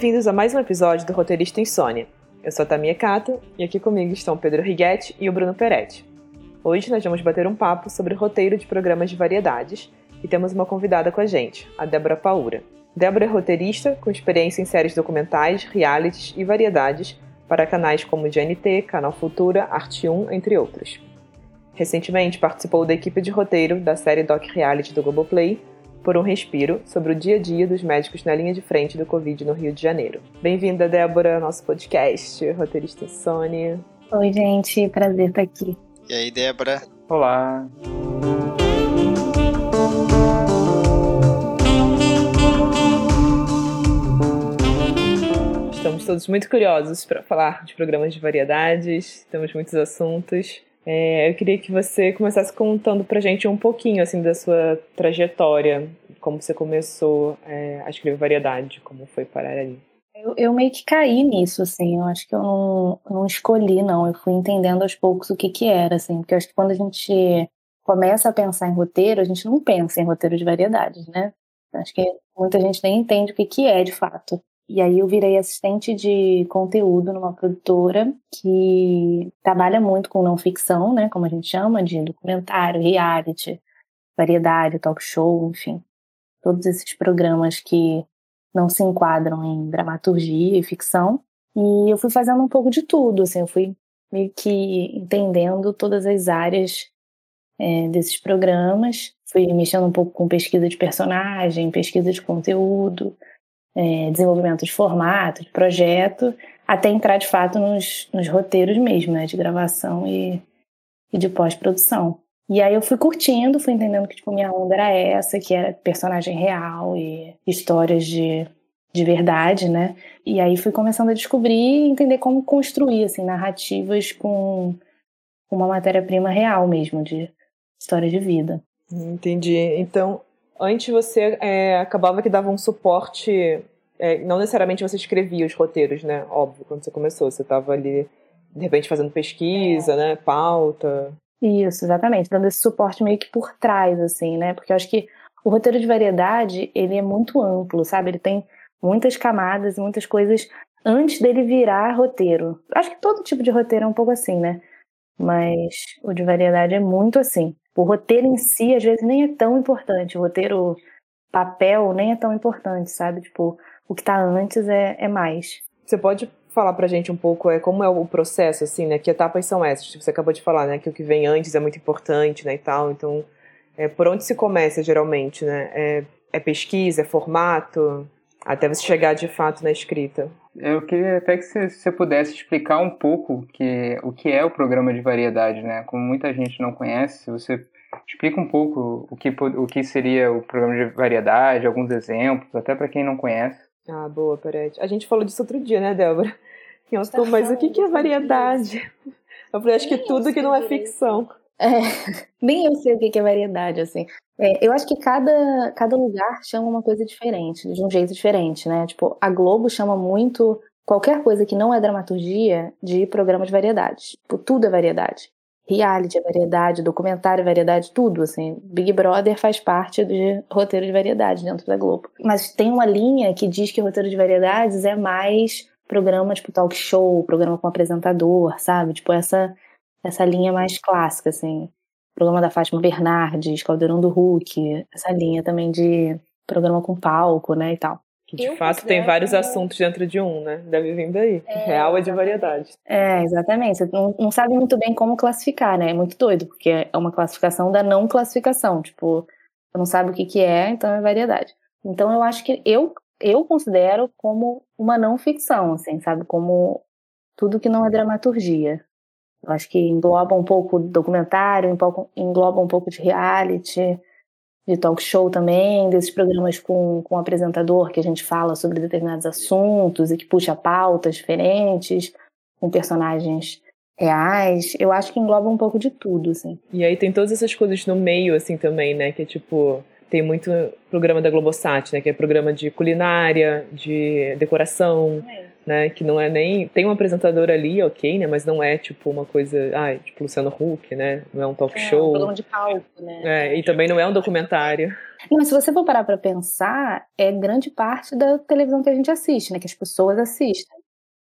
Bem-vindos a mais um episódio do Roteirista Insônia. Eu sou a Tamia Cato e aqui comigo estão Pedro Righetti e o Bruno Peretti. Hoje nós vamos bater um papo sobre roteiro de programas de variedades e temos uma convidada com a gente, a Débora Paura. Débora é roteirista com experiência em séries documentais, realities e variedades para canais como GNT, Canal Futura, Arte 1, entre outros. Recentemente participou da equipe de roteiro da série Doc Reality do Globoplay, Por um Respiro, sobre o dia a dia dos médicos na linha de frente do Covid no Rio de Janeiro. Bem-vinda, Débora, ao nosso podcast, roteirista Sônia. Oi, gente, prazer estar aqui. E aí, Débora? Olá. Estamos todos muito curiosos para falar de programas de variedades, temos muitos assuntos. É, eu queria que você começasse contando pra gente um pouquinho assim da sua trajetória, como você começou é, a escrever variedade, como foi parar ali. Eu, eu, meio que caí nisso, assim, eu acho que eu não, não escolhi, não, eu fui entendendo aos poucos o que que era, assim, porque eu acho que quando a gente começa a pensar em roteiro, a gente não pensa em roteiro de variedades, né? Acho que muita gente nem entende o que que é, de fato. E aí eu virei assistente de conteúdo numa produtora que trabalha muito com não ficção, né, como a gente chama, de documentário, reality, variedade, talk show, enfim, todos esses programas que não se enquadram em dramaturgia e ficção. E eu fui fazendo um pouco de tudo, assim, eu fui meio que entendendo todas as áreas é, desses programas, fui mexendo um pouco com pesquisa de personagem, pesquisa de conteúdo, é, desenvolvimento de formato, de projeto, até entrar de fato nos, nos roteiros mesmo, né, de gravação e, e de pós-produção. E aí eu fui curtindo, fui entendendo que tipo, minha onda era essa, que era personagem real e histórias de, de verdade, né? E aí fui começando a descobrir e entender como construir assim, narrativas com uma matéria-prima real mesmo, de história de vida. Entendi. Então, antes você é, acabava que dava um suporte. É, não necessariamente você escrevia os roteiros, né? Óbvio, quando você começou. Você estava ali, de repente, fazendo pesquisa, é. né? Pauta. Isso, exatamente. Dando esse suporte meio que por trás, assim, né? Porque eu acho que o roteiro de variedade, ele é muito amplo, sabe? Ele tem muitas camadas e muitas coisas antes dele virar roteiro. Acho que todo tipo de roteiro é um pouco assim, né? Mas o de variedade é muito assim. O roteiro em si, às vezes, nem é tão importante. O roteiro papel nem é tão importante, sabe? Tipo, o que tá antes é, é mais. Você pode falar pra gente um pouco é, como é o processo, assim, né? Que etapas são essas? Tipo, você acabou de falar, né? Que o que vem antes é muito importante, né? E tal. Então, é, por onde se começa, geralmente, né? É, é pesquisa, é formato, até você chegar de fato na escrita. Eu queria até que você pudesse explicar um pouco que, o que é o programa de variedade, né? Como muita gente não conhece, você explica um pouco o que, o que seria o programa de variedade, alguns exemplos, até para quem não conhece. Ah, boa, Peretti. A gente falou disso outro dia, né, Débora? Eu estou, tá mas o que, que é variedade? Eu falei, acho que tudo que não é ficção. É, nem eu sei o que é variedade, assim. É, eu acho que cada, cada lugar chama uma coisa diferente, de um jeito diferente, né? Tipo, a Globo chama muito qualquer coisa que não é dramaturgia de programa de variedade. Tipo, tudo é variedade. Reality é variedade, documentário é variedade, tudo, assim. Big Brother faz parte do roteiro de variedade dentro da Globo. Mas tem uma linha que diz que roteiro de variedades é mais programa, tipo, talk show, programa com apresentador, sabe? Tipo, essa, essa linha mais clássica, assim programa da Fátima Bernardes, Caldeirão do Hulk, essa linha também de programa com palco, né, e tal. Que de eu fato tem vários assuntos dentro de um, né? Deve vir daí. É, Real é de variedade. É, exatamente. Você não, não sabe muito bem como classificar, né? É muito doido, porque é uma classificação da não classificação. Tipo, você não sabe o que, que é, então é variedade. Então eu acho que eu, eu considero como uma não ficção, assim, sabe? Como tudo que não é dramaturgia. Eu acho que engloba um pouco documentário, engloba um pouco de reality, de talk show também, desses programas com, com apresentador que a gente fala sobre determinados assuntos e que puxa pautas diferentes, com personagens reais. Eu acho que engloba um pouco de tudo, assim. E aí tem todas essas coisas no meio, assim, também, né? Que é tipo tem muito programa da Globosat, né, que é programa de culinária, de decoração, é né? Que não é nem. Tem um apresentador ali, ok, né? Mas não é tipo uma coisa. Ah, tipo Luciano Huck, né? Não é um talk é, show. É um programa de palco, né? É, e também não é um documentário. Mas se você for parar para pensar, é grande parte da televisão que a gente assiste, né? Que as pessoas assistem.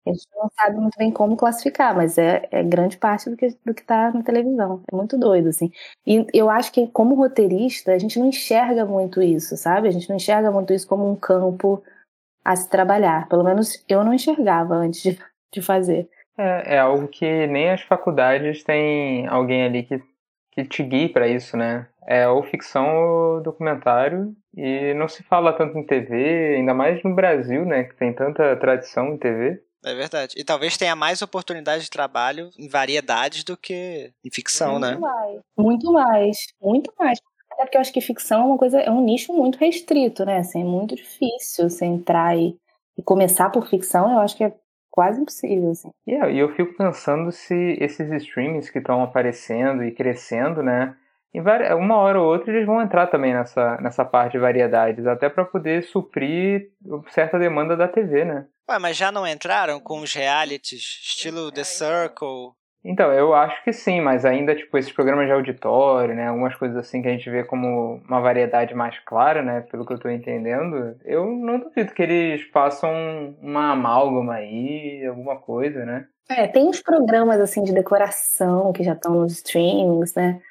A gente não sabe muito bem como classificar, mas é, é grande parte do que do está na televisão. É muito doido, assim. E eu acho que, como roteirista, a gente não enxerga muito isso, sabe? A gente não enxerga muito isso como um campo a se trabalhar. Pelo menos eu não enxergava antes de, de fazer. É, é algo que nem as faculdades têm alguém ali que, que te guie para isso, né? É ou ficção ou documentário e não se fala tanto em TV, ainda mais no Brasil, né? Que tem tanta tradição em TV. É verdade. E talvez tenha mais oportunidade de trabalho em variedades do que em ficção, muito né? Mais. Muito mais. Muito mais. Até porque eu acho que ficção é uma coisa, é um nicho muito restrito, né? Assim, é muito difícil você entrar e, e começar por ficção, eu acho que é quase impossível, assim. Yeah, e eu fico pensando se esses streamings que estão aparecendo e crescendo, né? Em uma hora ou outra eles vão entrar também nessa, nessa parte de variedades, até para poder suprir certa demanda da TV, né? Ué, mas já não entraram com os realities, estilo The Circle? Então, eu acho que sim, mas ainda, tipo, esses programas de auditório, né, algumas coisas assim que a gente vê como uma variedade mais clara, né, pelo que eu tô entendendo, eu não duvido que eles façam uma amálgama aí, alguma coisa, né. É, tem uns programas, assim, de decoração que já estão nos streamings, né,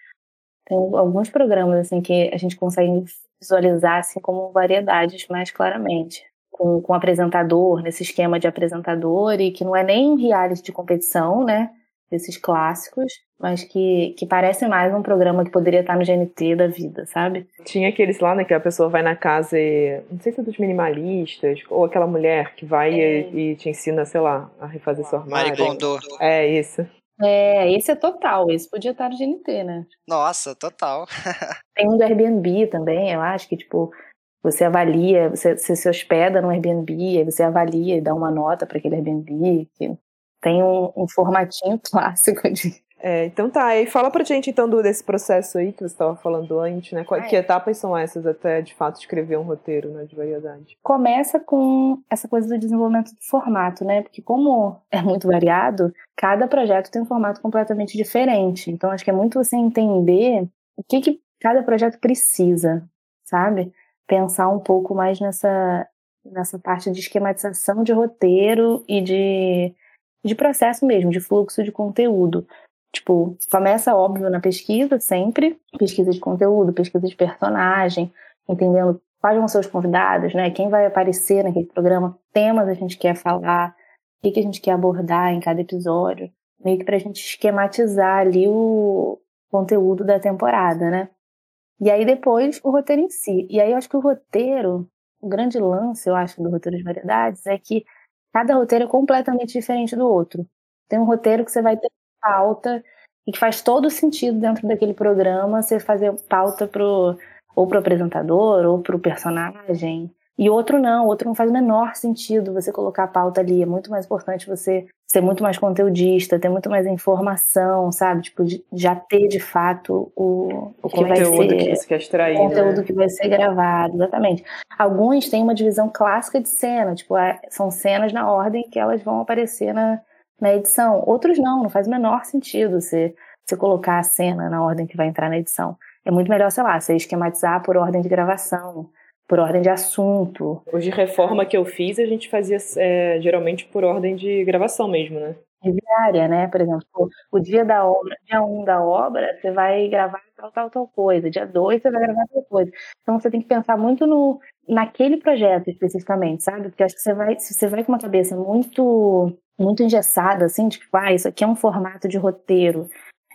tem alguns programas, assim, que a gente consegue visualizar, assim, como variedades mais claramente com, com apresentador, nesse esquema de apresentador, e que não é nem um reality de competição, né? Desses clássicos, mas que, que parece mais um programa que poderia estar no GNT da vida, sabe? Tinha aqueles lá, né, que a pessoa vai na casa e. Não sei se é dos minimalistas, ou aquela mulher que vai é. e, e, te ensina, sei lá, a refazer sua armário. Marie Kondo. É, isso. É, esse é total, esse podia estar no GNT, né? Nossa, total. Tem um do Airbnb também, eu acho que, tipo, você avalia, você, você se hospeda no Airbnb, aí você avalia e dá uma nota para aquele Airbnb, que tem um, um formatinho clássico de. É, então tá, e fala pra gente então desse processo aí que você estava falando antes, né? Qual, que etapas são essas até de fato escrever um roteiro né, de variedade? Começa com essa coisa do desenvolvimento do formato, né? Porque como é muito variado, cada projeto tem um formato completamente diferente. Então acho que é muito você entender o que, que cada projeto precisa, sabe? pensar um pouco mais nessa, nessa parte de esquematização de roteiro e de, de processo mesmo, de fluxo de conteúdo. Tipo, começa óbvio na pesquisa sempre, pesquisa de conteúdo, pesquisa de personagem, entendendo quais vão ser os convidados, né? Quem vai aparecer naquele programa, temas a gente quer falar, o que, a gente quer abordar em cada episódio, meio que pra gente esquematizar ali o conteúdo da temporada, né? E aí depois o roteiro em si. E aí eu acho que o roteiro, o grande lance, eu acho, do roteiro de variedades é que cada roteiro é completamente diferente do outro. Tem um roteiro que você vai ter pauta e que faz todo sentido dentro daquele programa você fazer pauta pro ou pro apresentador ou pro personagem e outro não, outro não faz o menor sentido você colocar a pauta ali. É muito mais importante você ser muito mais conteudista, ter muito mais informação, sabe? Tipo, já ter de fato o, o que vai ser. que você quer extrair. O conteúdo né? que vai ser gravado, exatamente. Alguns têm uma divisão clássica de cena, tipo, é, são cenas na ordem que elas vão aparecer na, na edição. Outros não, não faz o menor sentido você, você colocar a cena na ordem que vai entrar na edição. É muito melhor, sei lá, você esquematizar por ordem de gravação por ordem de assunto. Os de reforma que eu fiz, a gente fazia é, geralmente por ordem de gravação mesmo, né? Diária, né? Por exemplo, o dia da obra, dia 1 um da obra, você vai gravar tal, tal, tal coisa. Dia 2 você vai gravar tal coisa. Então você tem que pensar muito no, naquele projeto especificamente, sabe? Porque acho que você vai, se você vai com uma cabeça muito, muito engessada, assim, tipo, ah, isso aqui é um formato de roteiro.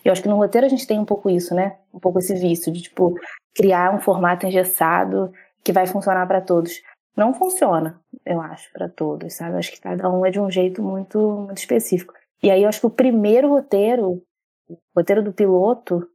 Eu acho que no roteiro a gente tem um pouco isso, né? Um pouco esse vício de, tipo, criar um formato engessado que vai funcionar para todos. Não funciona, eu acho, para todos, sabe? Eu acho que cada um é de um jeito muito, muito específico. E aí eu acho que o primeiro roteiro, o roteiro do piloto,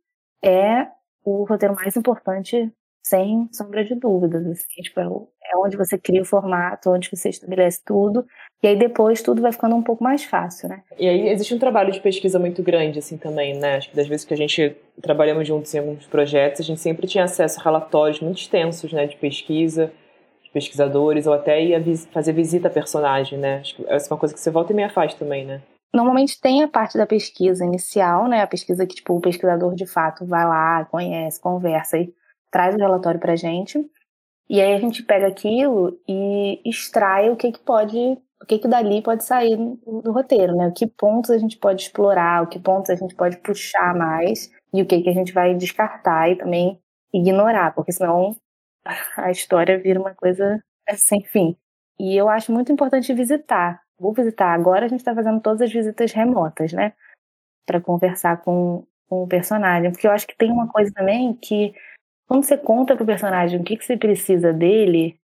é o roteiro mais importante, sem sombra de dúvidas. Assim, tipo, é, é onde você cria o formato, onde você estabelece tudo, e aí depois tudo vai ficando um pouco mais fácil, né? E aí existe um trabalho de pesquisa muito grande, assim, também, né? Acho que das vezes que a gente trabalhamos juntos em alguns projetos, a gente sempre tinha acesso a relatórios muito extensos, né, de pesquisa, de pesquisadores, ou até ia vis fazer visita a personagem, né? Acho que essa é uma coisa que você volta e meia faz também, né? Normalmente tem a parte da pesquisa inicial, né? A pesquisa que, tipo, o pesquisador de fato vai lá, conhece, conversa e traz o relatório pra gente, e aí a gente pega aquilo e extrai o que, que pode, o que, que dali pode sair do roteiro, né? O que pontos a gente pode explorar, o que pontos a gente pode puxar mais e o que, que a gente vai descartar e também ignorar, porque senão a história vira uma coisa sem fim. E eu acho muito importante visitar. Vou visitar. Agora a gente está fazendo todas as visitas remotas, né? Para conversar com, com o personagem. Porque eu acho que tem uma coisa também que quando você conta pro personagem o que, que você precisa dele,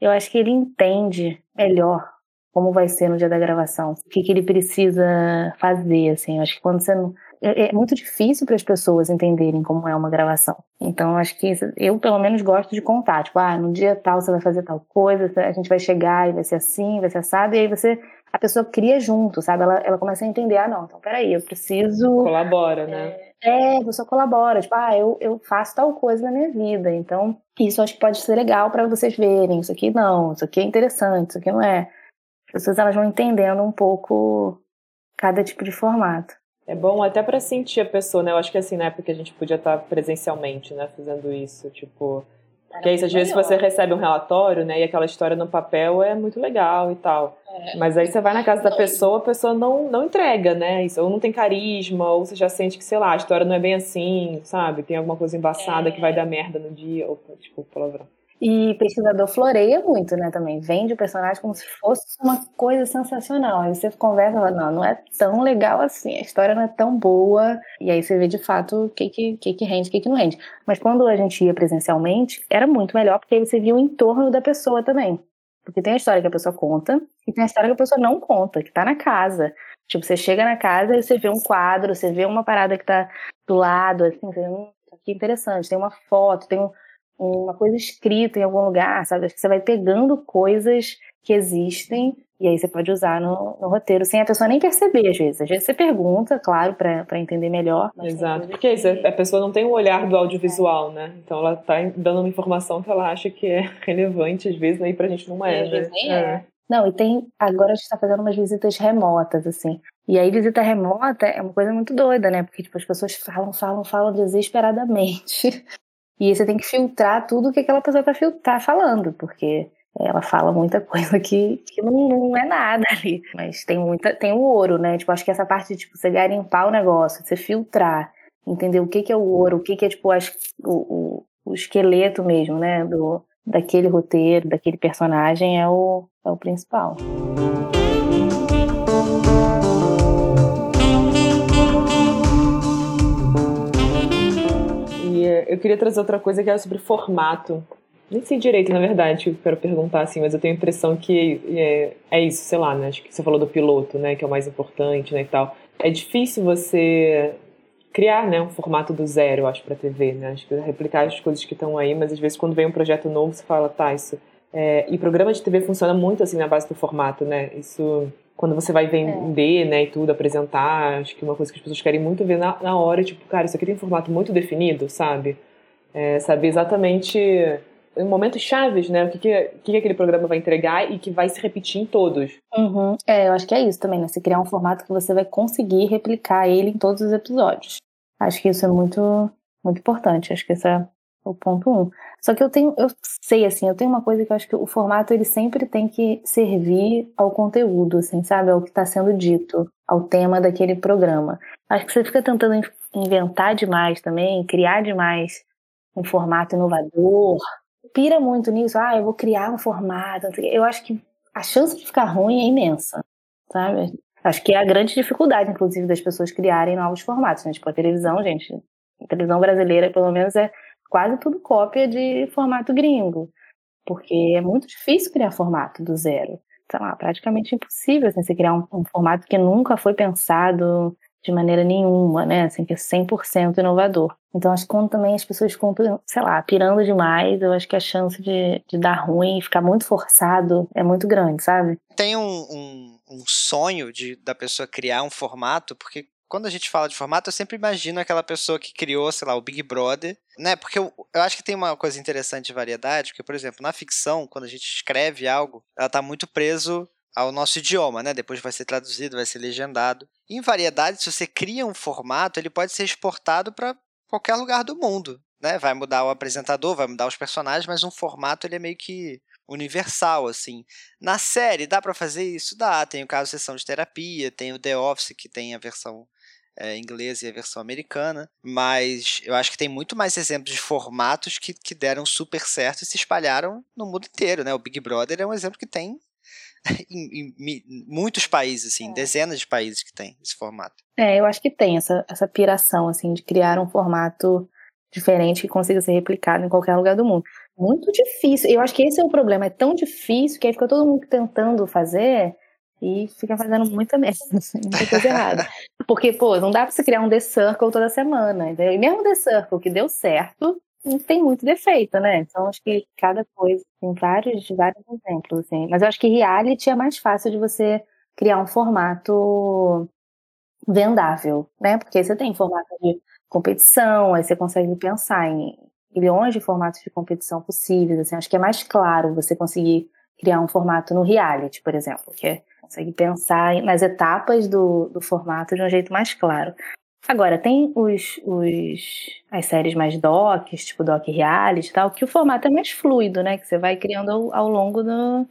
eu acho que ele entende melhor como vai ser no dia da gravação, o que, que ele precisa fazer, assim. Eu acho que quando você não... É, é muito difícil para as pessoas entenderem como é uma gravação. Então, acho que eu, pelo menos, gosto de contar. Tipo, ah, no dia tal você vai fazer tal coisa, a gente vai chegar e vai ser assim, vai ser assado, e aí você a pessoa cria junto, sabe? Ela, ela começa a entender, ah, não, então peraí, eu preciso. Colabora, né? É, é a pessoa colabora, tipo, ah, eu, eu faço tal coisa na minha vida, então isso acho que pode ser legal para vocês verem, isso aqui não, isso aqui é interessante, isso aqui não é. As pessoas elas vão entendendo um pouco cada tipo de formato. É bom até para sentir a pessoa, né? Eu acho que assim, na época a gente podia estar presencialmente, né, fazendo isso, tipo, porque aí, às vezes, você recebe um relatório, né, e aquela história no papel é muito legal e tal. É. Mas aí você vai na casa da pessoa, a pessoa não, não entrega, né? Isso, ou não tem carisma, ou você já sente que, sei lá, a história não é bem assim, sabe? Tem alguma coisa embaçada é. que vai dar merda no dia. Opa, desculpa palavrão. E pesquisador floreia muito, né, também. Vende o personagem como se fosse uma coisa sensacional. Aí você conversa fala, não, não é tão legal assim, a história não é tão boa. E aí você vê de fato o que que, que, que rende, o que que não rende. Mas quando a gente ia presencialmente, era muito melhor, porque aí você via o entorno da pessoa também. Porque tem a história que a pessoa conta, e tem a história que a pessoa não conta, que tá na casa. Tipo, você chega na casa e você vê um quadro, você vê uma parada que tá do lado, assim, você vê, hum, que interessante, tem uma foto, tem um uma coisa escrita em algum lugar, sabe? Acho que você vai pegando coisas que existem e aí você pode usar no, no, roteiro sem a pessoa nem perceber, às vezes. Às vezes você pergunta, claro, para entender melhor. Exato, porque isso, a pessoa não tem o olhar do audiovisual, é. né? Então ela tá dando uma informação que ela acha que é relevante, às vezes, aí pra gente não é, né? É. é. Não, e tem. Agora a gente tá fazendo umas visitas remotas, assim. E aí, visita remota é uma coisa muito doida, né? Porque, tipo, as pessoas falam, falam, falam desesperadamente. E você tem que filtrar tudo o que aquela pessoa está tá falando, porque ela fala muita coisa que, que não, não, é nada ali. Mas tem muita, tem o ouro, né? Tipo, acho que essa parte de tipo, você garimpar o negócio, você filtrar, entender o que, que é o ouro, o que, que é tipo as, o, o, o esqueleto mesmo, né? Do, daquele roteiro, daquele personagem é o, é o principal. Eu queria trazer outra coisa que era sobre formato. Nem sei direito, na verdade, que eu quero perguntar assim, mas eu tenho a impressão que é, é isso, sei lá, né? Acho que você falou do piloto, né? Que é o mais importante, né? E tal. É difícil você criar, né, um formato do zero, acho, para TV, né? Acho que replicar as coisas que estão aí, mas às vezes quando vem um projeto novo, você fala, tá, isso. É... e programa de TV funciona muito assim na base do formato, né? Isso quando você vai vender, é. né, e tudo, apresentar, acho que uma coisa que as pessoas querem muito ver na, na hora, tipo, cara, isso aqui tem um formato muito definido, sabe? É, saber exatamente em momentos chaves, né, o que, que, que, aquele programa vai entregar e que vai se repetir em todos. Uhum. É, eu acho que é isso também, né, você criar um formato que você vai conseguir replicar ele em todos os episódios. Acho que isso é muito, muito importante, acho que esse é o ponto um. Só que eu tenho, eu sei assim, eu tenho uma coisa que eu acho que o formato ele sempre tem que servir ao conteúdo, assim, sabe, ao que está sendo dito, ao tema daquele programa. Acho que você fica tentando inventar demais também, criar demais um formato inovador, pira muito nisso. Ah, eu vou criar um formato. Eu acho que a chance de ficar ruim é imensa, sabe? Acho que é a grande dificuldade, inclusive, das pessoas criarem novos formatos. Né? Tipo, a televisão, gente, a televisão brasileira, pelo menos, é quase tudo cópia de formato gringo, porque é muito difícil criar formato do zero. Sei lá, praticamente impossível assim, você criar um, um formato que nunca foi pensado de maneira nenhuma, né? Assim, que é 100% inovador. Então, acho que quando também as pessoas compram, sei lá, pirando demais, eu acho que a chance de, de dar ruim e ficar muito forçado é muito grande, sabe? Tem um, um, um sonho de, da pessoa criar um formato, porque quando a gente fala de formato, eu sempre imagino aquela pessoa que criou, sei lá, o Big Brother, né? Porque eu, eu acho que tem uma coisa interessante de variedade, porque, por exemplo, na ficção, quando a gente escreve algo, ela tá muito preso ao nosso idioma, né? Depois vai ser traduzido, vai ser legendado. Em variedade, se você cria um formato, ele pode ser exportado para qualquer lugar do mundo. né, vai mudar o apresentador, vai mudar os personagens, mas um formato ele é meio que universal, assim. Na série, dá para fazer isso? Dá. Tem o caso Sessão de Terapia, tem o The Office, que tem a versão é, inglesa e a versão americana, mas eu acho que tem muito mais exemplos de formatos que, que deram super certo e se espalharam no mundo inteiro, né? O Big Brother é um exemplo que tem em, em, em muitos países, assim, é. dezenas de países que tem esse formato. É, eu acho que tem essa, essa piração, assim, de criar um formato diferente que consiga ser replicado em qualquer lugar do mundo. Muito difícil. Eu acho que esse é o problema. É tão difícil que aí fica todo mundo tentando fazer e fica fazendo muita merda, assim, muita coisa errada. Porque, pô, não dá pra você criar um The Circle toda semana. Entendeu? E mesmo The Circle que deu certo, não tem muito defeito, né? Então acho que cada coisa tem vários, vários exemplos, assim. Mas eu acho que reality é mais fácil de você criar um formato vendável, né? Porque você tem formato de competição, aí você consegue pensar em milhões de formatos de competição possíveis, assim. Acho que é mais claro você conseguir criar um formato no reality, por exemplo, que é, consegue pensar nas etapas do, do formato de um jeito mais claro. Agora, tem os, os, as séries mais docs, tipo doc reality e tal, que o formato é mais fluido, né? Que você vai criando ao, ao longo do,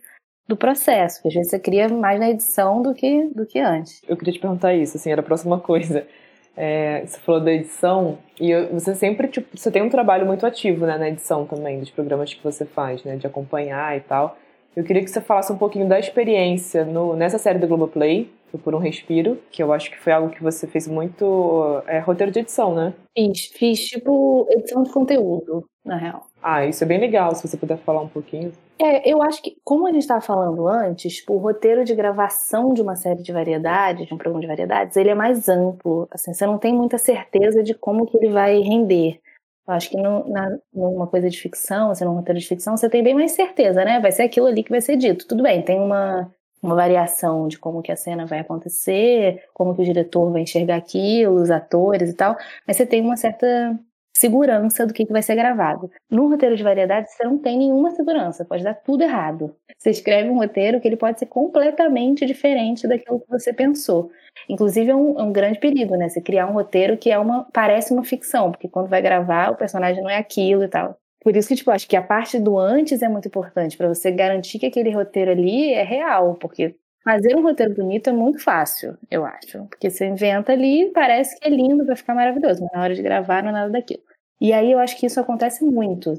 do processo, que às vezes você cria mais na edição do que, do que antes. Eu queria te perguntar isso, assim, era a próxima coisa. É, você falou da edição, e eu, você sempre, tipo, você tem um trabalho muito ativo, né, na edição também, dos programas que você faz, né, de acompanhar e tal. Eu queria que você falasse um pouquinho da experiência no, nessa série do Globoplay, Por um Respiro, que eu acho que foi algo que você fez muito é, roteiro de edição, né? Fiz, fiz tipo edição de conteúdo, na real. Ah, isso é bem legal, se você puder falar um pouquinho. É, eu acho que, como a gente estava falando antes, tipo, o roteiro de gravação de uma série de variedades, de um programa de variedades, ele é mais amplo. Assim, você não tem muita certeza de como que ele vai render. Eu acho que no, na, numa coisa de ficção, assim, num roteiro de ficção, você tem bem mais certeza, né? Vai ser aquilo ali que vai ser dito. Tudo bem, tem uma, uma variação de como que a cena vai acontecer, como que o diretor vai enxergar aquilo, os atores e tal, mas você tem uma certa segurança do que, que vai ser gravado. No roteiro de variedade, você não tem nenhuma segurança, pode dar tudo errado. Você escreve um roteiro que ele pode ser completamente diferente daquilo que você pensou. Inclusive, é um, é um grande perigo, né? Você criar um roteiro que é uma parece uma ficção, porque quando vai gravar, o personagem não é aquilo e tal. Por isso que, tipo, acho que a parte do antes é muito importante, para você garantir que aquele roteiro ali é real, porque fazer um roteiro bonito é muito fácil, eu acho. Porque você inventa ali, parece que é lindo, vai ficar maravilhoso, mas na hora de gravar não é nada daquilo. E aí eu acho que isso acontece muito.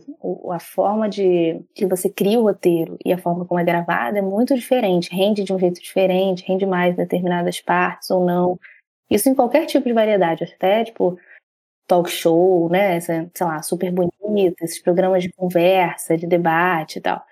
A forma de que você cria o roteiro e a forma como é gravada é muito diferente, rende de um jeito diferente, rende mais determinadas partes ou não. Isso em qualquer tipo de variedade, até tipo talk show, né, sei lá, super bonito, esses programas de conversa, de debate e tal.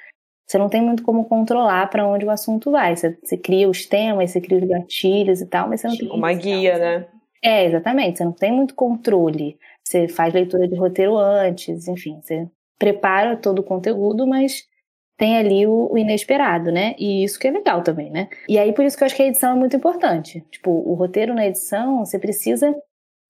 Você não tem muito como controlar para onde o assunto vai. Você, você, cria os temas, você cria os gatilhos e tal, mas você não tem uma guia, né? É, exatamente. Você não tem muito controle. Você faz leitura de roteiro antes, enfim, você prepara todo o conteúdo, mas tem ali o, o, inesperado, né? E isso que é legal também, né? E aí por isso que eu acho que a edição é muito importante. Tipo, o roteiro na edição, você precisa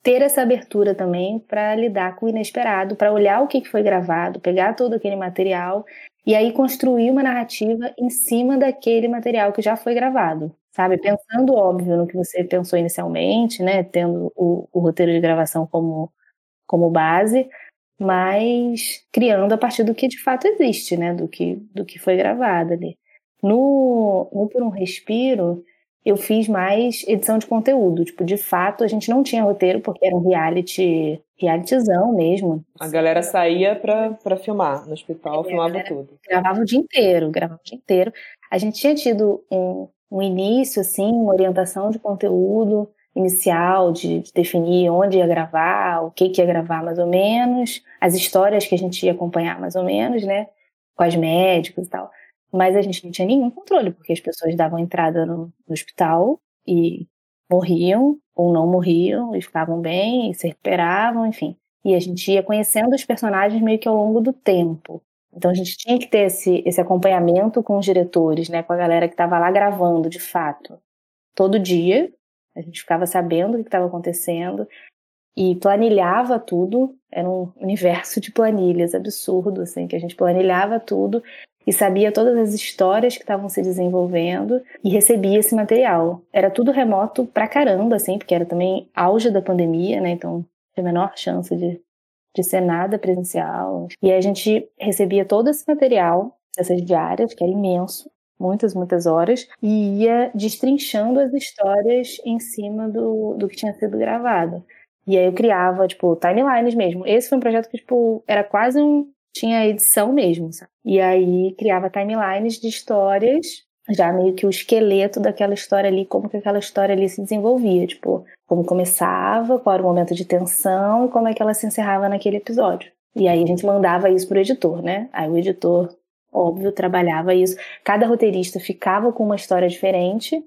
ter essa abertura também para lidar com o inesperado, para olhar o que foi gravado, pegar todo aquele material e aí construir uma narrativa em cima daquele material que já foi gravado, sabe? Pensando, óbvio, no que você pensou inicialmente, né? Tendo o, o roteiro de gravação como como base, mas criando a partir do que de fato existe, né? Do que, do que foi gravado ali. No, no Por um Respiro, eu fiz mais edição de conteúdo. Tipo, de fato, a gente não tinha roteiro, porque era um reality, realityzão mesmo. A galera saía pra, pra filmar no hospital, é, filmava tudo. Gravava o dia inteiro, gravava o dia inteiro. A gente tinha tido um, um início, assim, uma orientação de conteúdo, inicial de, de, definir onde ia gravar, o que, que ia gravar mais ou menos, as histórias que a gente ia acompanhar mais ou menos, né? Quais médicos e tal. Mas a gente não tinha nenhum controle, porque as pessoas davam entrada no, no hospital e morriam ou não morriam e ficavam bem e se recuperavam, enfim. E a gente ia conhecendo os personagens meio que ao longo do tempo. Então a gente tinha que ter esse, esse acompanhamento com os diretores, né, com a galera que estava lá gravando de fato, todo dia, a gente ficava sabendo o que estava acontecendo e planilhava tudo. Era um universo de planilhas absurdo, assim, que a gente planilhava tudo e sabia todas as histórias que estavam se desenvolvendo e recebia esse material. Era tudo remoto pra caramba, assim, porque era também auge da pandemia, né? Então, tinha a menor chance de, de ser nada presencial. E aí a gente recebia todo esse material, essas diárias, que era imenso, muitas, muitas horas, e ia destrinchando as histórias em cima do, do que tinha sido gravado. E aí eu criava, tipo, timelines mesmo. Esse foi um projeto que, tipo, era quase um. tinha edição mesmo, sabe? E aí criava timelines de histórias, já meio que o esqueleto daquela história ali, como que aquela história ali se desenvolvia, tipo, como começava, qual era o momento de tensão e como é que ela se encerrava naquele episódio. E aí a gente mandava isso pro editor, né? Aí o editor óbvio, trabalhava isso. Cada roteirista ficava com uma história diferente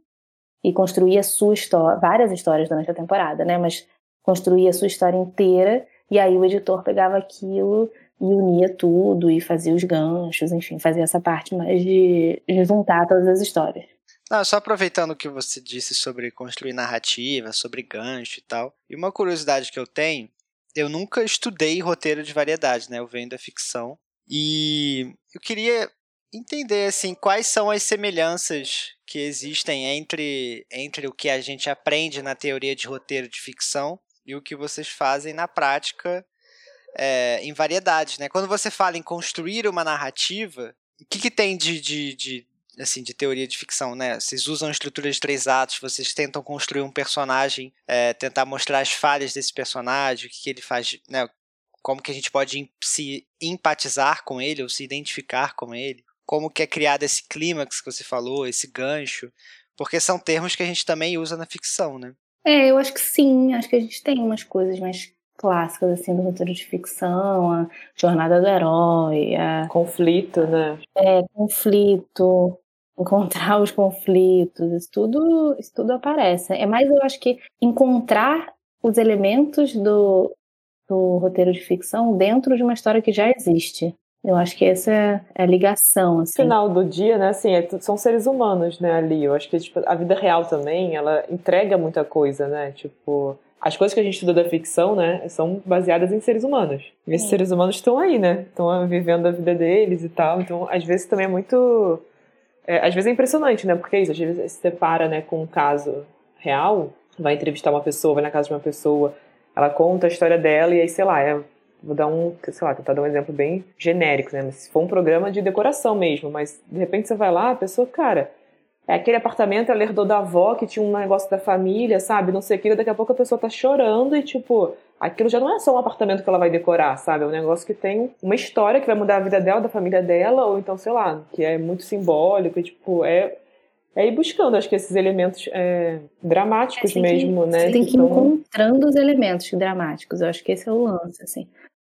e construía sua história, várias histórias durante a temporada, né? Mas construía a sua história inteira e aí o editor pegava aquilo e unia tudo e fazia os ganchos, enfim, fazia essa parte mais de, de juntar todas as histórias. Não, só aproveitando o que você disse sobre construir narrativa, sobre gancho e tal. E uma curiosidade que eu tenho, eu nunca estudei roteiro de variedade, né? Eu venho da ficção. E eu queria entender assim quais são as semelhanças que existem entre, entre o que a gente aprende na teoria de roteiro de ficção e o que vocês fazem na prática é, em variedades, né? Quando você fala em construir uma narrativa, o que, que tem de, de, de, assim, de teoria de ficção, né? Vocês usam estrutura de três atos, vocês tentam construir um personagem, é, tentar mostrar as falhas desse personagem, o que, que ele faz, né? Como que a gente pode se empatizar com ele ou se identificar com ele, como que é criado esse clímax que você falou, esse gancho, porque são termos que a gente também usa na ficção, né? É, eu acho que sim, acho que a gente tem umas coisas mais clássicas assim do roteiro de ficção, a jornada do herói, a conflito, né? É, conflito, encontrar os conflitos, isso tudo, isso tudo aparece. É mais eu acho que encontrar os elementos do, do roteiro de ficção dentro de uma história que já existe. Eu acho que essa é a ligação, assim. Final do dia, né, assim, é, são seres humanos, né, ali. Eu acho que tipo, a vida real também, ela entrega muita coisa, né, tipo... As coisas que a gente estuda da ficção, né, são baseadas em seres humanos. E esses Sim. seres humanos estão aí, né, estão vivendo a vida deles e tal. Então, às vezes também é muito... É, às vezes é impressionante, né, porque é isso, às vezes se depara, né, com um caso real, vai entrevistar uma pessoa, vai na casa de uma pessoa ela conta a história dela e aí, sei lá, é, vou dar um, sei lá, tentar dar um exemplo bem genérico, né? Mas se for um programa de decoração mesmo, mas de repente você vai lá, a pessoa, cara, é aquele apartamento ela herdou da avó que tinha um negócio da família, sabe? Não sei o que, daqui a pouco a pessoa tá chorando e tipo, aquilo já não é só um apartamento que ela vai decorar, sabe? É um negócio que tem uma história que vai mudar a vida dela, da família dela, ou então, sei lá, que é muito simbólico e tipo, é é ir buscando, acho que esses elementos é, dramáticos é, mesmo, que, né? Você tem que ir encontrando os elementos dramáticos. Eu acho que esse é o lance, assim.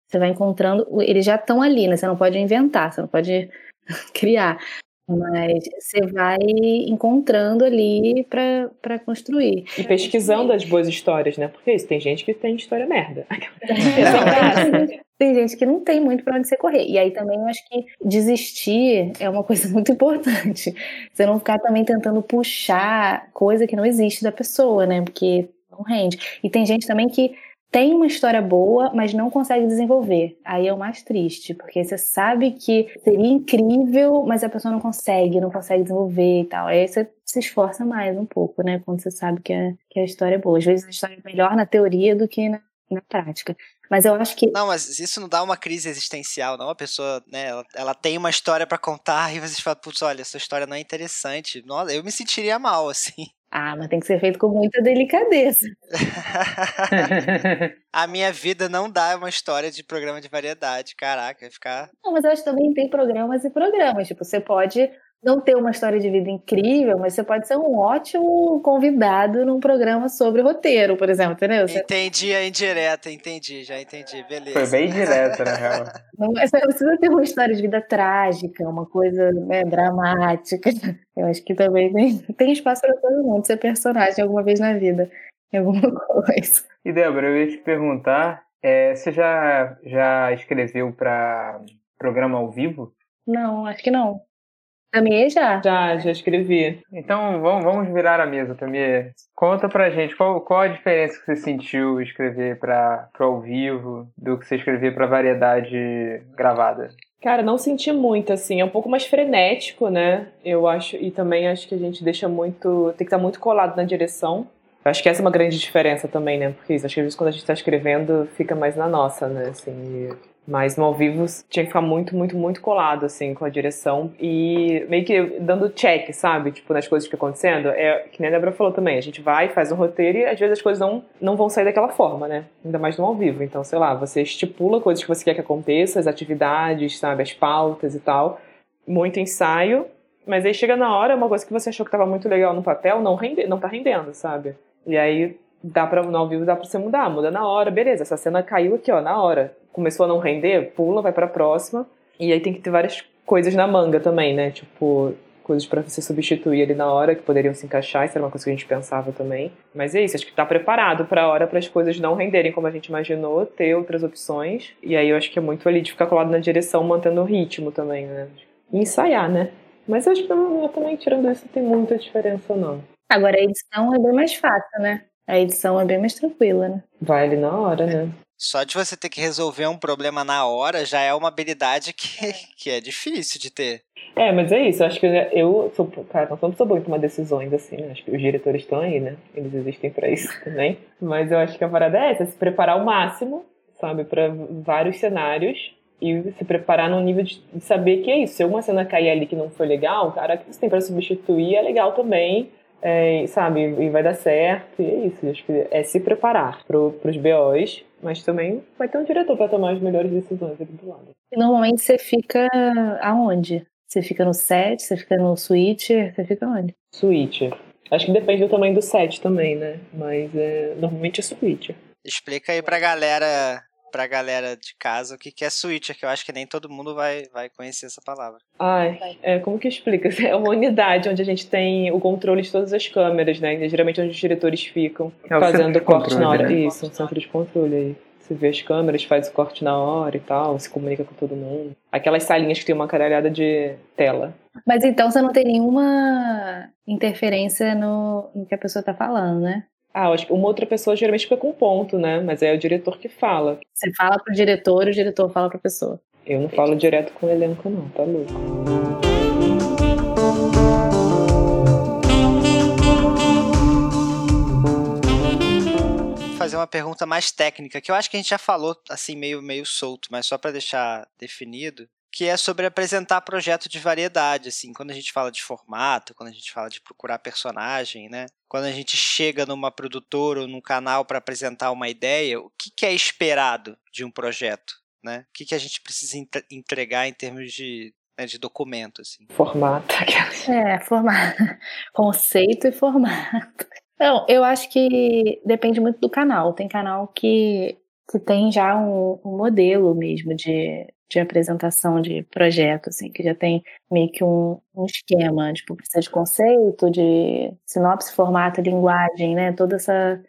Você vai encontrando, eles já estão ali, né? Você não pode inventar, você não pode criar. Mas você vai encontrando ali para construir. E pesquisando as boas histórias, né? Porque isso, tem gente que tem história merda. É, tem gente que não tem muito para onde você correr. E aí também eu acho que desistir é uma coisa muito importante. Você não ficar também tentando puxar coisa que não existe da pessoa, né? Porque não rende. E tem gente também que tem uma história boa, mas não consegue desenvolver. Aí é o mais triste, porque você sabe que seria incrível, mas a pessoa não consegue, não consegue desenvolver e tal. Aí você se esforça mais um pouco, né? Quando você sabe que a, que a história é boa. Às vezes a história é melhor na teoria do que na, na prática. Mas eu acho que. Não, mas isso não dá uma crise existencial, não. A pessoa, né, ela, ela tem uma história para contar e você fala, putz, olha, essa história não é interessante. Nossa, eu me sentiria mal, assim. Ah, mas tem que ser feito com muita delicadeza. a minha vida não dá uma história de programa de variedade. Caraca, vai ficar. Não, mas eu acho que também tem programas e programas. Tipo, você pode não ter uma história de vida incrível, mas você pode ser um ótimo convidado num programa sobre roteiro, por exemplo, entendeu? Entendi a indireta, entendi, já entendi, beleza. Foi bem direta, na real. Não, você não precisa ter uma história de vida trágica, uma coisa né, dramática. Eu acho que também tem, tem espaço para todo mundo ser personagem alguma vez na vida, em alguma coisa. E Débora, eu ia te perguntar, é, você já, já escreveu para programa ao vivo? Não, acho que não. Tamir já? Já, já escrevi. Então vamos, vamos virar a mesa, Tamir. Conta pra gente qual, qual a diferença que você sentiu escrever para ao vivo do que você escrever para variedade gravada. Cara, não senti muito, assim, é um pouco mais frenético, né? Eu acho, e também acho que a gente deixa muito. tem que estar muito colado na direção, Eu acho que essa é uma grande diferença também, né? Porque isso, acho que às vezes quando a gente tá escrevendo, fica mais na nossa, né? Assim, mas no ao vivo tinha que ficar muito, muito, muito colado, assim, com a direção e meio que dando check, sabe? Tipo, nas coisas que estão acontecendo. É, que nem a Débora falou também, a gente vai, faz um roteiro e às vezes as coisas não, não vão sair daquela forma, né? Ainda mais no ao vivo. Então, sei lá, você estipula coisas que você quer que aconteça, as atividades, sabe? As pautas e tal. Muito ensaio. Mas aí chega na hora, uma coisa que você achou que estava muito legal no papel, não, rende, não tá rendendo, sabe? E aí dá pra, no ao vivo dá pra você mudar, muda na hora, beleza, essa cena caiu aqui, ó, na hora. Começou a não render, pula, vai pra próxima. E aí tem que ter várias coisas na manga também, né? Tipo, coisas para você substituir ali na hora que poderiam se encaixar, isso era uma coisa que a gente pensava também. Mas é isso, acho que tá preparado para a hora para as coisas não renderem como a gente imaginou, ter outras opções. E aí eu acho que é muito ali de ficar colado na direção, mantendo o ritmo também, né? E ensaiar, né? Mas eu acho que eu também, tirando isso, tem muita diferença, não. Agora a edição é bem mais fácil, né? A edição é bem mais tranquila, né? Vai ali na hora, né? Só de você ter que resolver um problema na hora já é uma habilidade que, que é difícil de ter. É, mas é isso. Eu acho que eu sou, cara, não sou boa em tomar decisões assim, né? Acho que os diretores estão aí, né? Eles existem para isso também. Mas eu acho que a parada é essa: se preparar ao máximo, sabe, para vários cenários e se preparar no nível de saber que é isso. Se uma cena cair ali que não foi legal, cara, que você tem para substituir é legal também é, sabe, e vai dar certo, e é isso. Acho que é se preparar para os BOs, mas também vai ter um diretor para tomar as melhores decisões aqui do lado. E normalmente você fica aonde? Você fica no set, você fica no switcher, você fica onde? Switcher. Acho que depende do tamanho do set também, né? Mas é, normalmente é switcher. Explica aí pra galera pra galera de casa o que, que é switcher, que eu acho que nem todo mundo vai, vai conhecer essa palavra. Ai, é, como que explica? É uma unidade onde a gente tem o controle de todas as câmeras, né? E, geralmente onde os diretores ficam é fazendo corte na hora. Né? Isso, um centro de controle aí. Você vê as câmeras, faz o corte na hora e tal, se comunica com todo mundo. Aquelas salinhas que tem uma caralhada de tela. Mas então você não tem nenhuma interferência no, no que a pessoa tá falando, né? Ah, acho que uma outra pessoa geralmente fica com ponto, né? Mas é o diretor que fala. Você fala pro diretor e o diretor fala pra pessoa. Eu não falo direto com o elenco, não, tá louco. fazer uma pergunta mais técnica, que eu acho que a gente já falou assim meio meio solto, mas só para deixar definido que é sobre apresentar projeto de variedade, assim, quando a gente fala de formato, quando a gente fala de procurar personagem, né? Quando a gente chega numa produtora ou num canal para apresentar uma ideia, o que, que, é esperado de um projeto, né? O que, que a gente precisa entregar em termos de, né, de documento, assim? Formato. É, formato. Conceito e formato. Não, eu acho que depende muito do canal. Tem canal que, que tem já um, um modelo mesmo de, de apresentação de projeto, assim, que já tem meio que um, um esquema de publicidade de conceito, de sinopse, formato, linguagem, né? Toda essa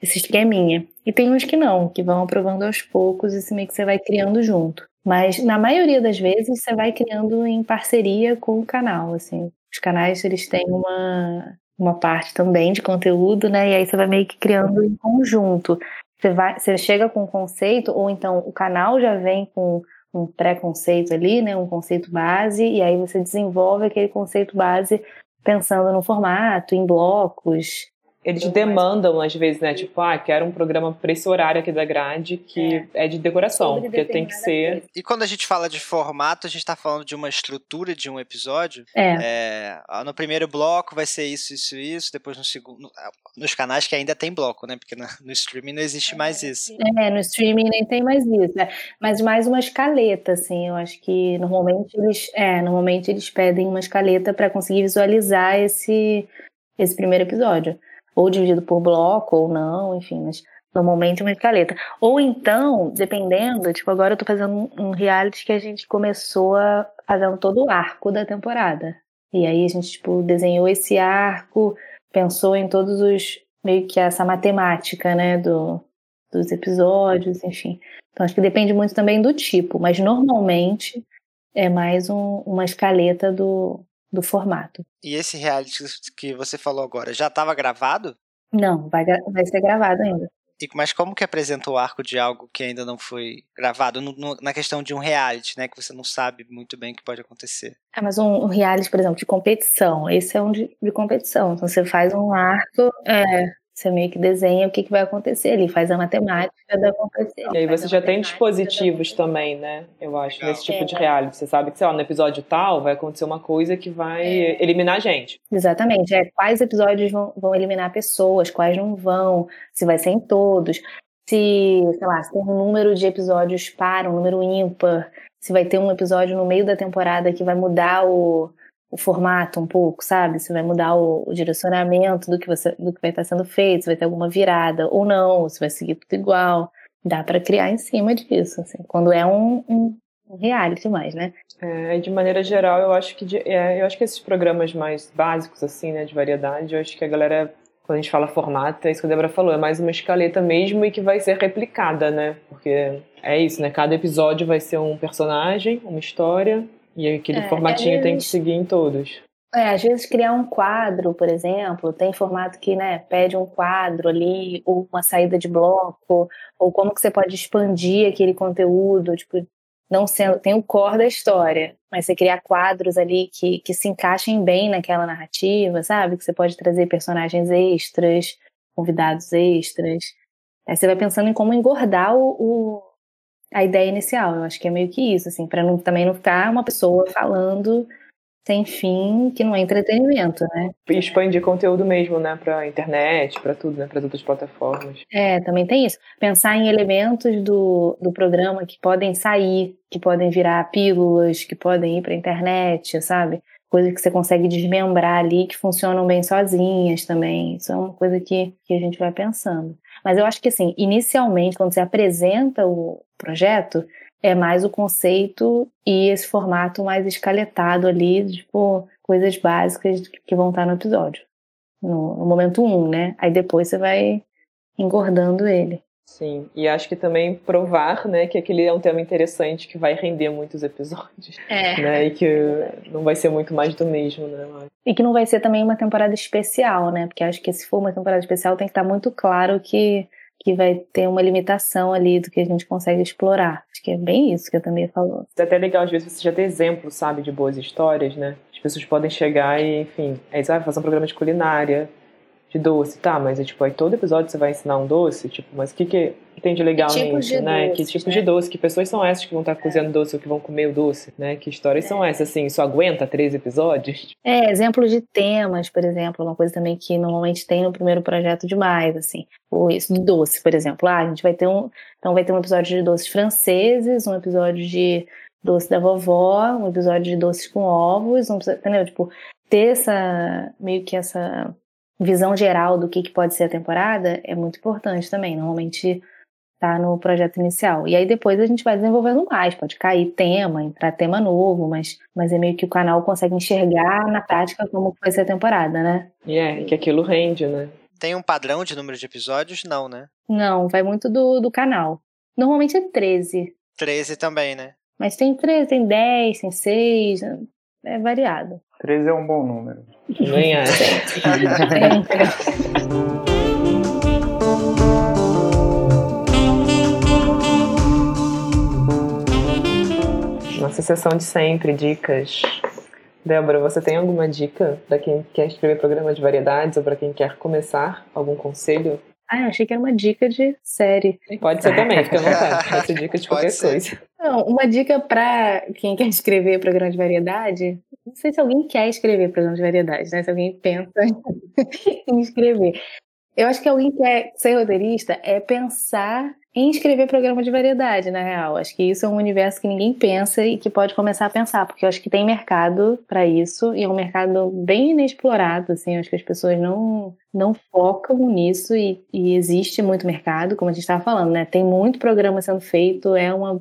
esse esqueminha. E tem uns que não, que vão aprovando aos poucos e meio que você vai criando junto. Mas na maioria das vezes você vai criando em parceria com o canal, assim. Os canais eles têm uma uma parte também de conteúdo, né? E aí você vai meio que criando em conjunto. Você vai, você chega com um conceito ou então o canal já vem com um pré-conceito ali, né, um conceito base, e aí você desenvolve aquele conceito base pensando no formato, em blocos, eles demandam, às vezes, né? Tipo, ah, quero um programa para esse horário aqui da grade que é, é de decoração, porque tem que ser. E quando a gente fala de formato, a gente está falando de uma estrutura de um episódio. É. é. no primeiro bloco vai ser isso, isso, isso. Depois no segundo. Nos canais que ainda tem bloco, né? Porque no, no streaming não existe mais isso. É, no streaming nem tem mais isso, né? Mas mais uma escaleta, assim. Eu acho que normalmente eles. É, normalmente eles pedem uma escaleta para conseguir visualizar esse, esse primeiro episódio ou dividido por bloco ou não, enfim, mas normalmente uma escaleta. Ou então, dependendo, tipo, agora eu tô fazendo um reality que a gente começou a fazendo todo o arco da temporada. E aí a gente, tipo, desenhou esse arco, pensou em todos os, meio que essa matemática, né, do, dos episódios, enfim. Então acho que depende muito também do tipo, mas normalmente é mais um, uma escaleta do, do formato. E esse reality que você falou agora, já estava gravado? Não, vai, vai ser gravado ainda. E, mas como que apresenta o arco de algo que ainda não foi gravado? No, no, na questão de um reality, né? Que você não sabe muito bem o que pode acontecer. Ah, mas um, um reality, por exemplo, de competição. Esse é um de, de competição. Então você faz um arco, é, Você meio que desenha o que, que vai acontecer ali, faz a matemática da acontecer. E aí você já tem dispositivos também, né? Eu acho, Legal. nesse tipo é. de reality. Você sabe que, sei lá, no episódio tal vai acontecer uma coisa que vai é. eliminar a gente. Exatamente. É, quais episódios vão, vão eliminar pessoas, quais não vão, se vai ser em todos. Se, sei lá, se tem um número de episódios par, um número ímpar, se vai ter um episódio no meio da temporada que vai mudar o, o formato um pouco, sabe? Se vai mudar o, o, direcionamento do que, você, do que vai estar sendo feito, se vai ter alguma virada ou não, se vai seguir tudo igual. Dá para criar em cima disso, assim, quando é um, um, um reality mais, né? É, de maneira geral, eu acho que de, é, eu acho que esses programas mais básicos, assim, né, de variedade, eu acho que a galera, quando a gente fala formato, é isso que a Débora falou, é mais uma escaleta mesmo e que vai ser replicada, né? Porque é isso, né? Cada episódio vai ser um personagem, uma história, e aquele é, formatinho vezes, tem que seguir em todos. É, às vezes criar um quadro, por exemplo, tem formato que, né, pede um quadro ali, ou uma saída de bloco, ou como que você pode expandir aquele conteúdo, tipo, não sendo, tem o core da história, mas você criar quadros ali que, que se encaixem bem naquela narrativa, sabe? Que você pode trazer personagens extras, convidados extras. Aí você vai pensando em como engordar o, o a ideia inicial. Eu acho que é meio que isso, assim, para não, também não ficar uma pessoa falando sem fim, que não é entretenimento, né? Expandir conteúdo mesmo, né, para internet, para tudo, né, para outras plataformas. É, também tem isso. Pensar em elementos do, do programa que podem sair, que podem virar pílulas, que podem ir para internet, sabe? Coisas que você consegue desmembrar ali, que funcionam bem sozinhas também. Isso é uma coisa que, que a gente vai pensando. Mas eu acho que, assim, inicialmente, quando você apresenta o projeto, é mais o conceito e esse formato mais escaletado ali, tipo, coisas básicas que vão estar no episódio. No, no momento um, né? Aí depois você vai engordando ele. Sim, e acho que também provar, né, que aquele é um tema interessante que vai render muitos episódios. É. Né, e que não vai ser muito mais do mesmo, né? E que não vai ser também uma temporada especial, né? Porque acho que se for uma temporada especial tem que estar muito claro que, que vai ter uma limitação ali do que a gente consegue explorar. Acho que é bem isso que eu também falou. É até legal, às vezes, você já ter exemplos, sabe, de boas histórias, né? As pessoas podem chegar e, enfim, aí você vai fazer um programa de culinária, de doce, tá, mas é tipo, aí todo episódio você vai ensinar um doce, tipo, mas o que, que tem de legal que nisso, de né? Que tipo né? de doce, que pessoas são essas que vão estar tá cozinhando doce ou que vão comer o doce, né? Que histórias é. são essas, assim, isso aguenta três episódios? É, exemplos de temas, por exemplo, uma coisa também que normalmente tem no primeiro projeto demais, assim, ou isso, de doce, por exemplo, ah, a gente vai ter um, então vai ter um episódio de doces franceses, um episódio de doce da vovó, um episódio de doces com ovos, um, entendeu? Tipo, ter essa, meio que essa visão geral do que, que pode ser a temporada é muito importante também. Normalmente tá no projeto inicial. E aí depois a gente vai desenvolvendo mais, pode cair tema, entrar tema novo, mas, mas é meio que o canal consegue enxergar na prática como vai ser a temporada, né? E é, que aquilo rende, né? Tem um padrão de número de episódios? Não, né? Não, vai muito do, do canal. Normalmente é 13. 13 também, né? Mas tem 13, tem 10, tem 6, é variado. 13 é um bom número. Nem é. Nossa sessão de sempre, dicas. Débora, você tem alguma dica para quem quer escrever programa de variedades ou para quem quer começar? Algum conselho? Ah, eu achei que era uma dica de série. Pode ser também, fica à vontade. Pode ser dica de qualquer coisa. Não, uma dica para quem quer escrever programa de variedade. Não sei se alguém quer escrever programa de variedade, né? Se alguém pensa em escrever. Eu acho que alguém que quer ser roteirista é pensar em escrever programa de variedade, na real. Acho que isso é um universo que ninguém pensa e que pode começar a pensar, porque eu acho que tem mercado para isso e é um mercado bem inexplorado, assim. Acho que as pessoas não, não focam nisso e, e existe muito mercado, como a gente estava falando, né? Tem muito programa sendo feito, é uma,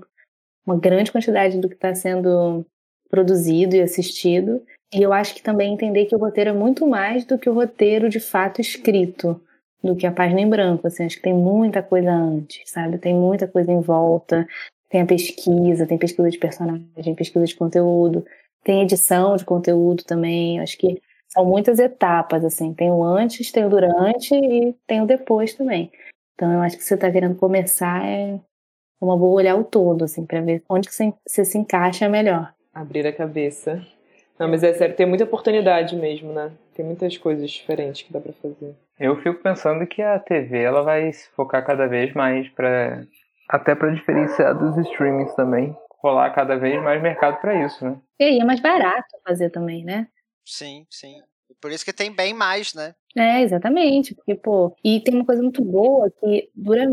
uma grande quantidade do que está sendo produzido e assistido. E eu acho que também entender que o roteiro é muito mais do que o roteiro de fato escrito do que a página em branco, assim, acho que tem muita coisa antes, sabe? Tem muita coisa em volta, tem a pesquisa, tem pesquisa de personagem, pesquisa de conteúdo, tem edição de conteúdo também, acho que são muitas etapas, assim, tem o antes, tem o durante e tem o depois também. Então eu acho que você está querendo começar é uma boa olhar o todo, assim, para ver onde que você, você se encaixa melhor. Abrir a cabeça. Não, mas é sério, tem muita oportunidade mesmo, né? Tem muitas coisas diferentes que dá para fazer. Eu fico pensando que a TV ela vai se focar cada vez mais para até para diferenciar dos streamings também, rolar cada vez mais mercado para isso, né? E aí é mais barato fazer também, né? Sim, sim. Por isso que tem bem mais, né? É, exatamente. Porque, pô, e tem uma coisa muito boa que dura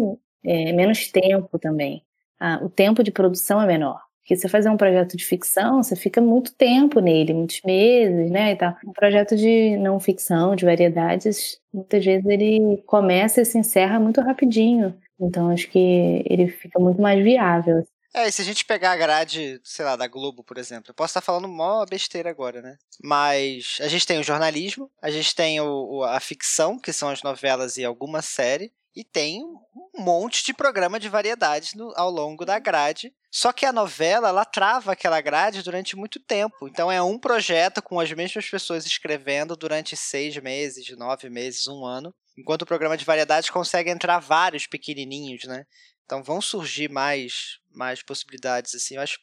é, menos tempo também. Ah, o tempo de produção é menor. Porque você fazer um projeto de ficção, você fica muito tempo nele, muitos meses, né, e tal. Um projeto de não ficção, de variedades, muitas vezes ele começa e se encerra muito rapidinho. Então acho que ele fica muito mais viável. É, e se a gente pegar a grade, sei lá, da Globo, por exemplo, eu posso estar falando mó besteira agora, né? Mas a gente tem o jornalismo, a gente tem o, a ficção, que são as novelas e alguma série, e tem um monte de programa de variedades no, ao longo da grade. Só que a novela, ela trava aquela grade durante muito tempo. Então é um projeto com as mesmas pessoas escrevendo durante seis meses, nove meses, um ano. Enquanto o programa de variedades consegue entrar vários pequenininhos, né? Então vão surgir mais, mais possibilidades, assim. Eu acho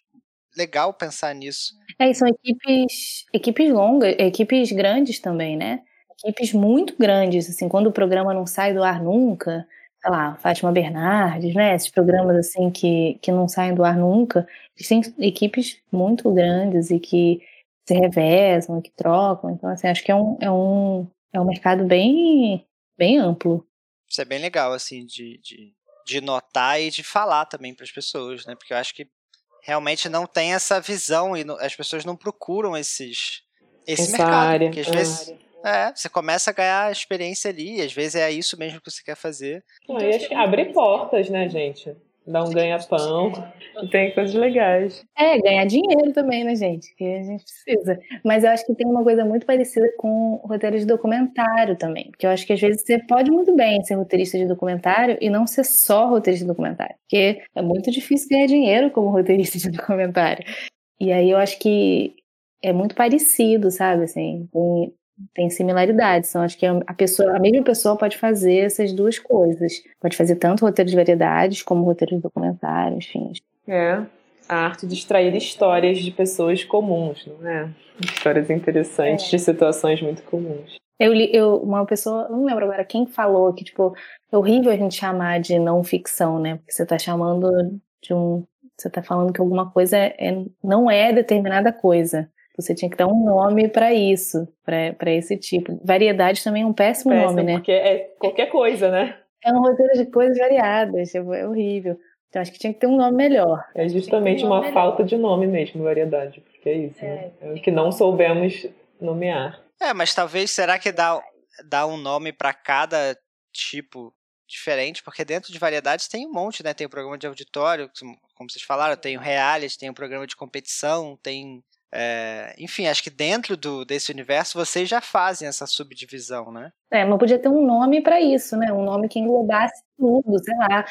legal pensar nisso. É, e são equipes, equipes longas, equipes grandes também, né? Equipes muito grandes, assim, quando o programa não sai do ar nunca, sei lá, Fátima Bernardes, né, esses programas assim que, que não saem do ar nunca, eles têm equipes muito grandes e que se revezam, que trocam, então assim, acho que é um, é um, é um mercado bem, bem amplo. Isso é bem legal, assim, de, de, de notar e de falar também para as pessoas, né, porque eu acho que realmente não tem essa visão e as pessoas não procuram esses esse essa mercado, área, porque às vezes área é, você começa a ganhar experiência ali, e às vezes é isso mesmo que você quer fazer. Não, e acho que abre portas, né, gente? Dá um ganha-pão, tem coisas legais. É, ganhar dinheiro também, né, gente? Que a gente precisa. Mas eu acho que tem uma coisa muito parecida com roteiro de documentário também. Porque eu acho que às vezes você pode muito bem ser roteirista de documentário e não ser só roteirista de documentário. Porque é muito difícil ganhar dinheiro como roteirista de documentário. E aí eu acho que é muito parecido, sabe? Assim, tem similaridades. Então, acho que a, pessoa, a mesma pessoa pode fazer essas duas coisas. Pode fazer tanto roteiro de variedades como roteiro de documentário, enfim. É, a arte de extrair histórias de pessoas comuns, não é? Histórias interessantes é. de situações muito comuns. Eu li, eu, uma pessoa, não lembro agora quem falou que, tipo, é horrível a gente chamar de não ficção, né? Porque você tá chamando de um. Você tá falando que alguma coisa é, é não é determinada coisa. Você tinha que dar um nome para isso, para esse tipo. Variedade também é um péssimo, péssimo nome, né? Porque é qualquer coisa, né? É um roteiro de coisas variadas, tipo, é horrível. Então acho que tinha que ter um nome melhor. É justamente um uma melhor. falta de nome mesmo, variedade, porque é isso, é, né? É o que não soubemos nomear. É, mas talvez será que dá, dá um nome para cada tipo diferente, porque dentro de variedades tem um monte, né? Tem o programa de auditório, como vocês falaram, tem o reality, tem o programa de competição, tem é, enfim, acho que dentro do, desse universo vocês já fazem essa subdivisão, né? É, mas podia ter um nome para isso, né? Um nome que englobasse tudo, sei lá.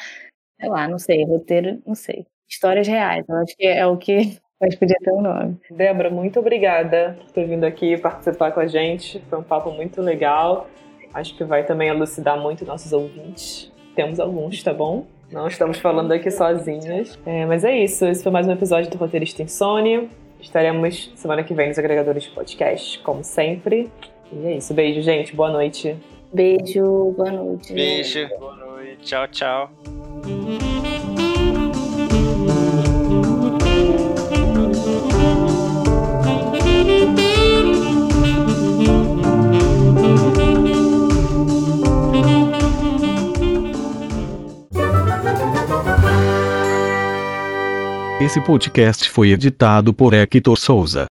Sei lá, não sei, roteiro, não sei. Histórias reais, eu acho que é o que mas podia ter um nome. Débora, muito obrigada por ter vindo aqui participar com a gente. Foi um papo muito legal. Acho que vai também elucidar muito nossos ouvintes. Temos alguns, tá bom? Não estamos falando aqui sozinhas. É, mas é isso. Esse foi mais um episódio do Roteirista Insônia. Estaremos semana que vem nos agregadores de podcast, como sempre. E é isso. Beijo, gente. Boa noite. Beijo, boa noite. Beijo. Boa noite. Tchau, tchau. Esse podcast foi editado por Hector Souza.